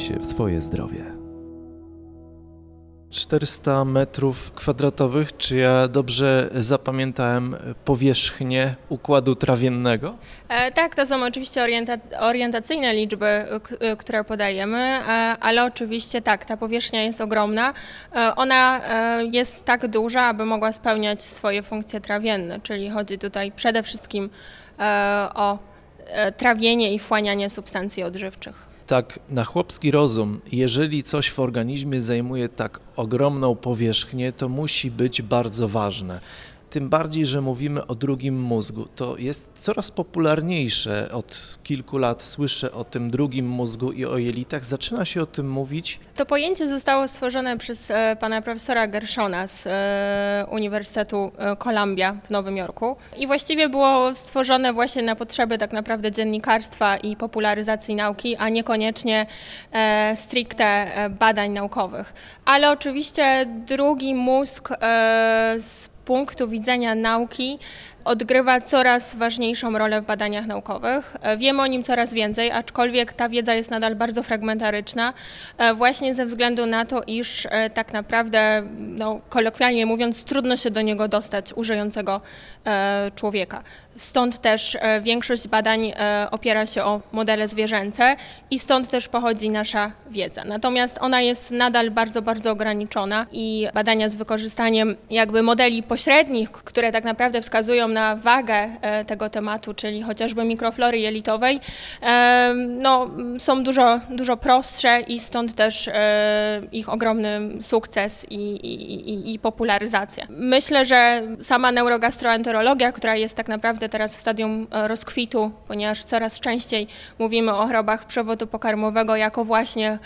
się w swoje zdrowie. 400 metrów kwadratowych. Czy ja dobrze zapamiętałem powierzchnię układu trawiennego? E, tak, to są oczywiście orienta orientacyjne liczby, które podajemy, e, ale oczywiście tak, ta powierzchnia jest ogromna. E, ona e, jest tak duża, aby mogła spełniać swoje funkcje trawienne, czyli chodzi tutaj przede wszystkim e, o e, trawienie i wchłanianie substancji odżywczych tak na chłopski rozum, jeżeli coś w organizmie zajmuje tak ogromną powierzchnię, to musi być bardzo ważne tym bardziej, że mówimy o drugim mózgu. To jest coraz popularniejsze. Od kilku lat słyszę o tym drugim mózgu i o jelitach. Zaczyna się o tym mówić. To pojęcie zostało stworzone przez e, pana profesora Gershona z e, Uniwersytetu e, Columbia w Nowym Jorku i właściwie było stworzone właśnie na potrzeby tak naprawdę dziennikarstwa i popularyzacji nauki, a niekoniecznie stricte badań naukowych. Ale oczywiście drugi mózg z punktu widzenia nauki odgrywa coraz ważniejszą rolę w badaniach naukowych. E, wiemy o nim coraz więcej, aczkolwiek ta wiedza jest nadal bardzo fragmentaryczna, e, właśnie ze względu na to, iż e, tak naprawdę, no, kolokwialnie mówiąc, trudno się do niego dostać u żyjącego człowieka. Stąd też większość badań opiera się o modele zwierzęce i stąd też pochodzi nasza wiedza. Natomiast ona jest nadal bardzo, bardzo ograniczona i badania z wykorzystaniem jakby modeli pośrednich, które tak naprawdę wskazują na wagę e, tego tematu, czyli chociażby mikroflory jelitowej, e, no, są dużo, dużo prostsze i stąd też e, ich ogromny sukces i, i, i popularyzacja. Myślę, że sama neurogastroenterologia, która jest tak naprawdę teraz w stadium rozkwitu, ponieważ coraz częściej mówimy o chorobach przewodu pokarmowego jako właśnie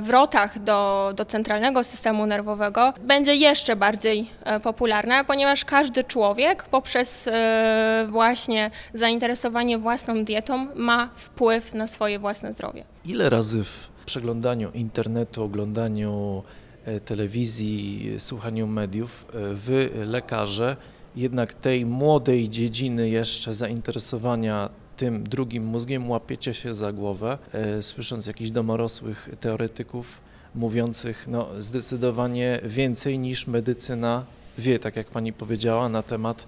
wrotach do, do centralnego systemu nerwowego, będzie jeszcze bardziej popularna, ponieważ każdy człowiek poprzez poprzez e, właśnie zainteresowanie własną dietą ma wpływ na swoje własne zdrowie. Ile razy w przeglądaniu internetu, oglądaniu e, telewizji, słuchaniu mediów, e, wy lekarze jednak tej młodej dziedziny jeszcze zainteresowania tym drugim mózgiem łapiecie się za głowę, słysząc jakichś domorosłych teoretyków mówiących no, zdecydowanie więcej niż medycyna wie, tak jak pani powiedziała, na temat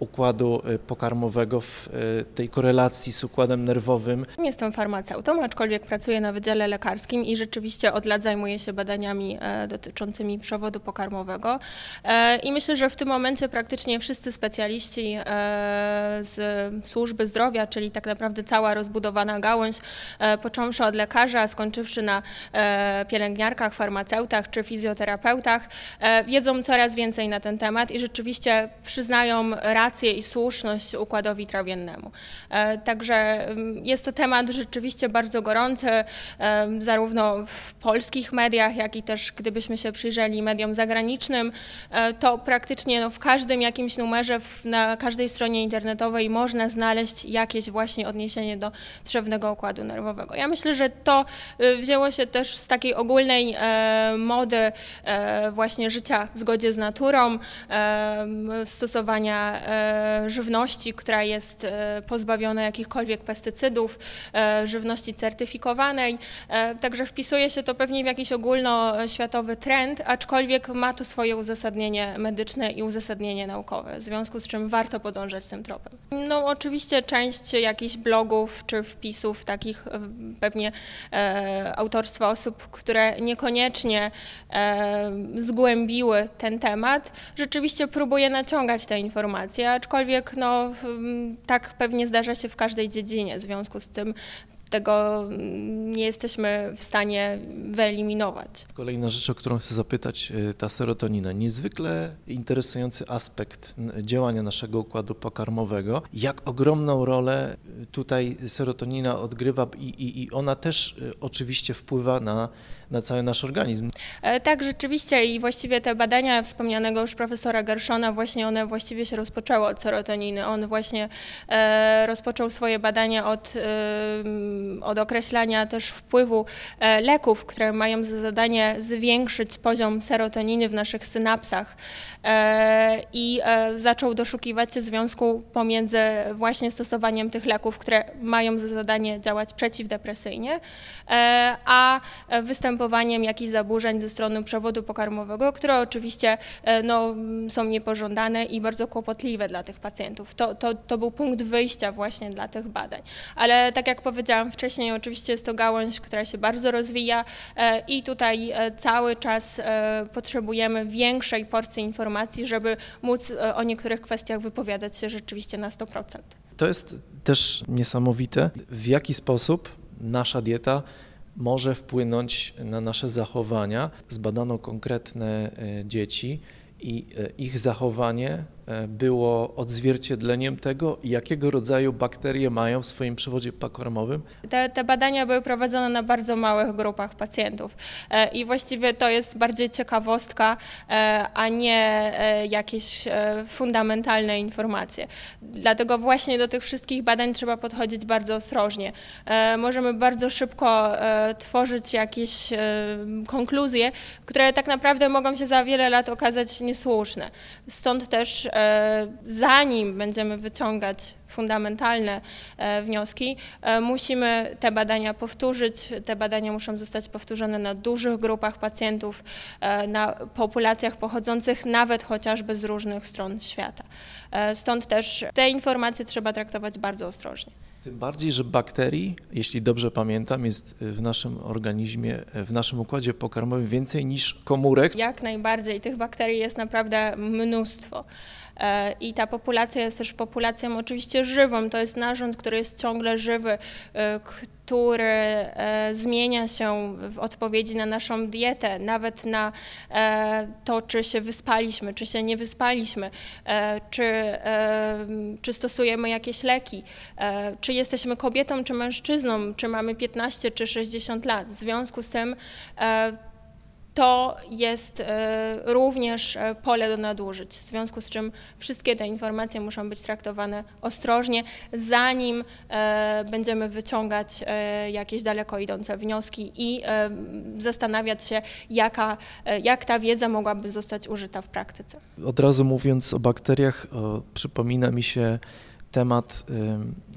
układu y, pokarmowego w y, tej korelacji z układem nerwowym. Jestem farmaceutą, aczkolwiek pracuję na Wydziale Lekarskim i rzeczywiście od lat zajmuję się badaniami e, dotyczącymi przewodu pokarmowego. E, I myślę, że w tym momencie praktycznie wszyscy specjaliści e, z służby zdrowia, czyli tak naprawdę cała rozbudowana gałąź, począwszy od lekarza, skończywszy na pielęgniarkach, farmaceutach czy fizjoterapeutach, wiedzą coraz więcej na ten temat i rzeczywiście przyznają rację rację i słuszność układowi trawiennemu. E, także mm, jest to temat rzeczywiście bardzo gorący, zarówno w polskich mediach, jak i też gdybyśmy się przyjrzeli mediom zagranicznym, e, to praktycznie no, w każdym jakimś numerze, na każdej stronie internetowej można znaleźć jakieś właśnie odniesienie do trzewnego układu nerwowego. Ja myślę, że to wzięło się też z takiej ogólnej e, mody właśnie życia w zgodzie z naturą, stosowania E, żywności, która jest e, pozbawiona jakichkolwiek pestycydów, e, żywności certyfikowanej. Także wpisuje się to pewnie w jakiś ogólnoświatowy trend, aczkolwiek ma to swoje uzasadnienie medyczne i uzasadnienie naukowe, w związku z czym warto podążać tym tropem. No oczywiście część jakichś blogów czy wpisów takich pewnie autorstwa osób, które niekoniecznie zgłębiły ten temat, rzeczywiście próbuje naciągać te informacje aczkolwiek no, tak pewnie zdarza się w każdej dziedzinie. W związku z tym tego nie jesteśmy w stanie wyeliminować. Kolejna rzecz, o którą chcę zapytać, y, ta serotonina. Niezwykle interesujący aspekt działania naszego układu pokarmowego. Jak ogromną rolę tutaj serotonina odgrywa i, i, i ona też y, oczywiście wpływa na, na cały nasz organizm. E, tak, rzeczywiście i właściwie te badania wspomnianego już profesora Gershona, właśnie one właściwie się rozpoczęły od serotoniny. On właśnie e, rozpoczął swoje badania od e, od określania też wpływu e, leków, które mają za zadanie zwiększyć poziom serotoniny w naszych synapsach e, i e, zaczął doszukiwać się związku pomiędzy właśnie stosowaniem tych leków, które mają za zadanie działać przeciwdepresyjnie, a występowaniem jakichś zaburzeń ze strony przewodu pokarmowego, które oczywiście no, są niepożądane i bardzo kłopotliwe dla tych pacjentów. To, to, to był punkt wyjścia właśnie dla tych badań. Ale tak jak powiedziałam wcześniej, oczywiście jest to gałąź, która się bardzo rozwija e, i tutaj e, cały czas e, potrzebujemy większej porcji informacji, żeby móc o niektórych kwestiach wypowiadać się rzeczywiście na 100%. To jest też niesamowite, w jaki sposób nasza dieta może wpłynąć na nasze zachowania. Zbadano konkretne dzieci i ich zachowanie było odzwierciedleniem tego, jakiego rodzaju bakterie mają w swoim przewodzie pokarmowym. Te, te, badania były prowadzone na bardzo małych grupach pacjentów e, i właściwie to jest bardziej ciekawostka, e, a nie jakieś fundamentalne informacje. Dlatego właśnie do tych wszystkich badań trzeba podchodzić bardzo ostrożnie. Możemy bardzo szybko tworzyć jakieś konkluzje, które tak naprawdę mogą się za wiele lat okazać niesłuszne. Stąd też E, zanim będziemy wyciągać fundamentalne e, wnioski, e, musimy te badania powtórzyć. Te badania muszą zostać powtórzone na dużych grupach pacjentów, na populacjach pochodzących nawet chociażby z różnych stron świata. Stąd też te informacje trzeba traktować bardzo ostrożnie. Tym bardziej, że bakterii, jeśli dobrze pamiętam, jest w naszym organizmie, w naszym układzie pokarmowym więcej niż komórek. Jak najbardziej. Tych bakterii jest naprawdę mnóstwo. E, I ta populacja jest też populacją oczywiście żywą. To jest narząd, który jest ciągle żywy, e, który e, zmienia się w odpowiedzi na naszą dietę, nawet na to, czy się wyspaliśmy, czy się nie wyspaliśmy, czy, czy stosujemy jakieś leki, czy jesteśmy kobietą, czy mężczyzną, czy mamy 15 czy 60 lat. W związku z tym to jest e, również e, pole do nadużyć, w związku z czym wszystkie te informacje muszą być traktowane ostrożnie, zanim e, będziemy wyciągać jakieś daleko idące wnioski i zastanawiać się, jaka, jak ta wiedza mogłaby zostać użyta w praktyce. Od razu mówiąc o bakteriach, przypomina mi się temat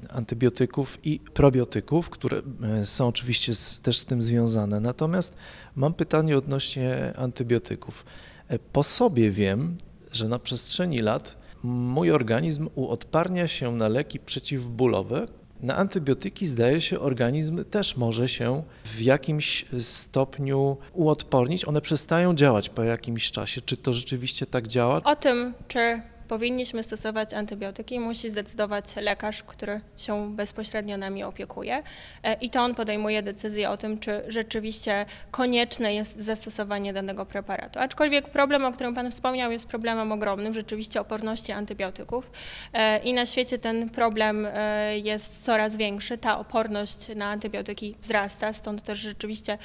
antybiotyków i probiotyków, które są oczywiście z, też z tym związane. Natomiast mam pytanie odnośnie antybiotyków. E, po sobie wiem, że na przestrzeni lat mój organizm uodparnia się na leki przeciwbólowe. Na antybiotyki zdaje się organizm też może się w jakimś stopniu uodpornić. One przestają działać po jakimś czasie. Czy to rzeczywiście tak działa? O tym, czy powinniśmy stosować antybiotyki, musi zdecydować lekarz, który się bezpośrednio nami opiekuje e, i to on podejmuje decyzję o tym, czy rzeczywiście konieczne jest zastosowanie danego preparatu. Aczkolwiek problem, o którym Pan wspomniał, jest problemem ogromnym, rzeczywiście oporności antybiotyków e, i na świecie ten problem e, jest coraz większy. Ta oporność na antybiotyki wzrasta, stąd też rzeczywiście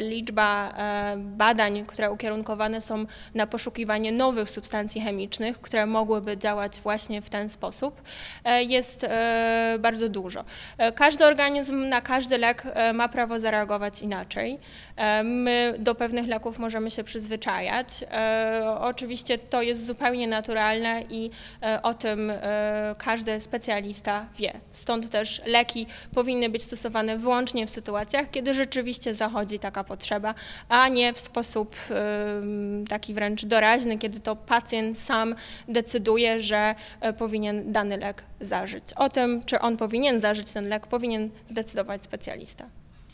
liczba badań, które ukierunkowane są na poszukiwanie nowych substancji chemicznych, które mogłyby działać właśnie w ten sposób, e, jest e, bardzo dużo. E, każdy organizm na każdy lek ma prawo zareagować inaczej. My do pewnych leków możemy się przyzwyczajać. Oczywiście to jest zupełnie naturalne i o tym każdy specjalista wie. Stąd też leki powinny być stosowane wyłącznie w sytuacjach, kiedy rzeczywiście zachodzi taka potrzeba, a nie w sposób taki wręcz doraźny, kiedy to pacjent sam decyduje, że e, powinien dany lek zażyć. O tym, czy on powinien zażyć ten lek, powinien zdecydować specjalista.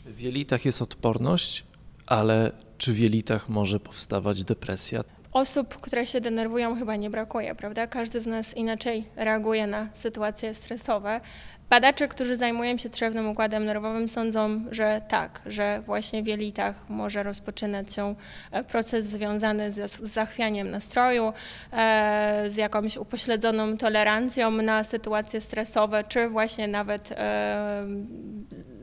W jelitach jest odporność, ale czy w jelitach może powstawać depresja? Osób, które się denerwują, chyba nie brakuje, prawda? Każdy z nas inaczej reaguje na sytuacje stresowe. Badacze, którzy zajmują się trzewnym układem nerwowym, sądzą, że tak, że właśnie w jelitach może rozpoczynać się e, proces związany z zachwianiem nastroju, e, z jakąś upośledzoną tolerancją na sytuacje stresowe, czy właśnie nawet e,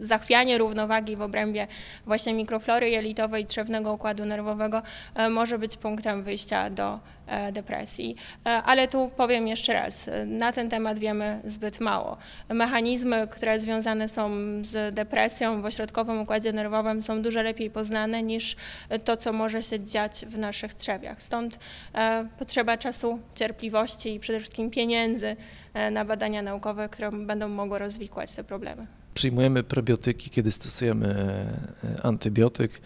zachwianie równowagi w obrębie właśnie mikroflory jelitowej trzewnego układu nerwowego może być punktem wyjścia do e, depresji. E, Ale tu powiem jeszcze raz, e, na ten temat wiemy zbyt mało. Mechanizmy, które związane są z depresją w ośrodkowym układzie nerwowym są dużo lepiej poznane niż to, co może się dziać w naszych trzewiach. Stąd e, potrzeba czasu, cierpliwości i przede wszystkim pieniędzy e, na badania naukowe, które będą mogły rozwikłać te problemy. Przyjmujemy probiotyki, kiedy stosujemy e, antybiotyk.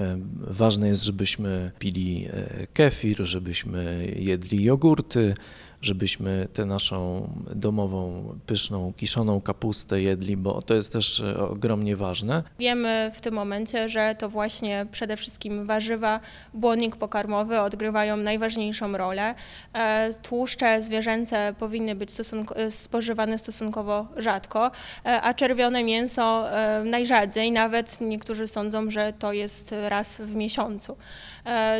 E, Ważne jest, żebyśmy pili e, kefir, żebyśmy jedli jogurty, żebyśmy tę naszą domową, pyszną, kiszoną kapustę jedli, bo to jest też e, ogromnie ważne. Wiemy w tym momencie, że to właśnie przede wszystkim warzywa, błonnik pokarmowy odgrywają najważniejszą rolę. E, Tłuszcze zwierzęce powinny być stosunko- e, spożywane stosunkowo rzadko, a czerwione mięso najrzadziej, nawet niektórzy sądzą, że to jest raz w miesiącu.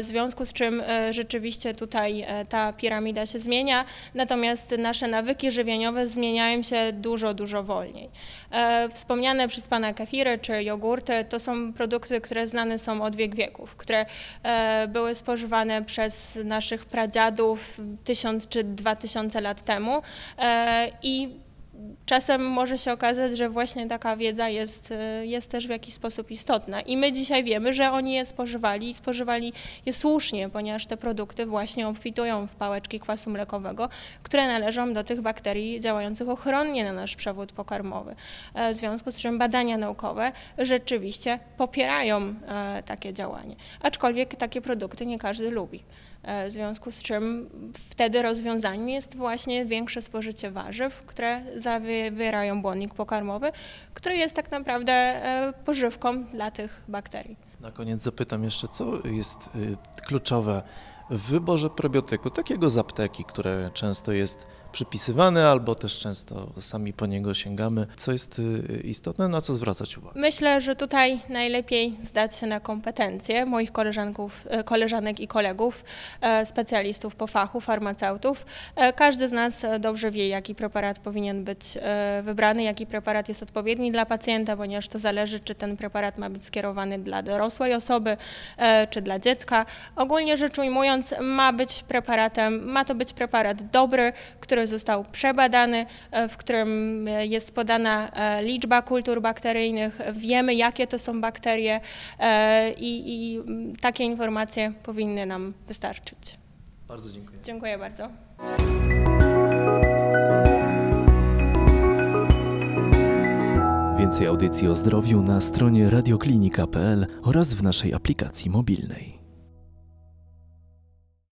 W związku z czym rzeczywiście tutaj ta piramida się zmienia, natomiast nasze nawyki żywieniowe zmieniają się dużo, dużo wolniej. E, Wspomniane przez Pana kefiry czy jogurty to są produkty, które znane są od wiek wieków, które e, były spożywane przez naszych pradziadów tysiąc czy dwa tysiące lat temu e, i czasem może się okazać, że właśnie taka wiedza jest, e, jest też w jakiś sposób istotna. I my dzisiaj wiemy, że oni je spożywali i spożywali je słusznie, ponieważ te produkty właśnie obfitują w pałeczki kwasu mlekowego, które należą do tych bakterii działających ochronnie na nasz przewód pokarmowy. E, W związku z czym badania naukowe rzeczywiście popierają e, takie działanie. Aczkolwiek takie produkty nie każdy lubi. E, W związku z czym wtedy rozwiązaniem jest właśnie większe spożycie warzyw, które zawierają błonnik pokarmowy, który jest tak naprawdę e, pożywką dla tych bakterii. Na koniec zapytam jeszcze, co jest y, kluczowe w wyborze probiotyku, takiego z apteki, które często jest przypisywane albo też często sami po niego sięgamy. Co jest y, istotne, na co zwracać uwagę? Myślę, że tutaj najlepiej zdać się na kompetencje moich koleżanków, e, koleżanek i kolegów, e, specjalistów po fachu, farmaceutów. E, Każdy z nas dobrze wie, jaki preparat powinien być wybrany, jaki preparat jest odpowiedni dla pacjenta, ponieważ to zależy, czy ten preparat ma być skierowany dla dorosłej osoby, czy dla dziecka. Ogólnie rzecz ujmując, ma być preparatem, ma to być preparat dobry, który został przebadany, e, w którym e, jest podana e, liczba kultur bakteryjnych, wiemy jakie to są bakterie i, i takie informacje powinny nam wystarczyć. Bardzo dziękuję. Dziękuję bardzo. Więcej audycji o zdrowiu na stronie radioklinika.pl oraz w naszej aplikacji mobilnej.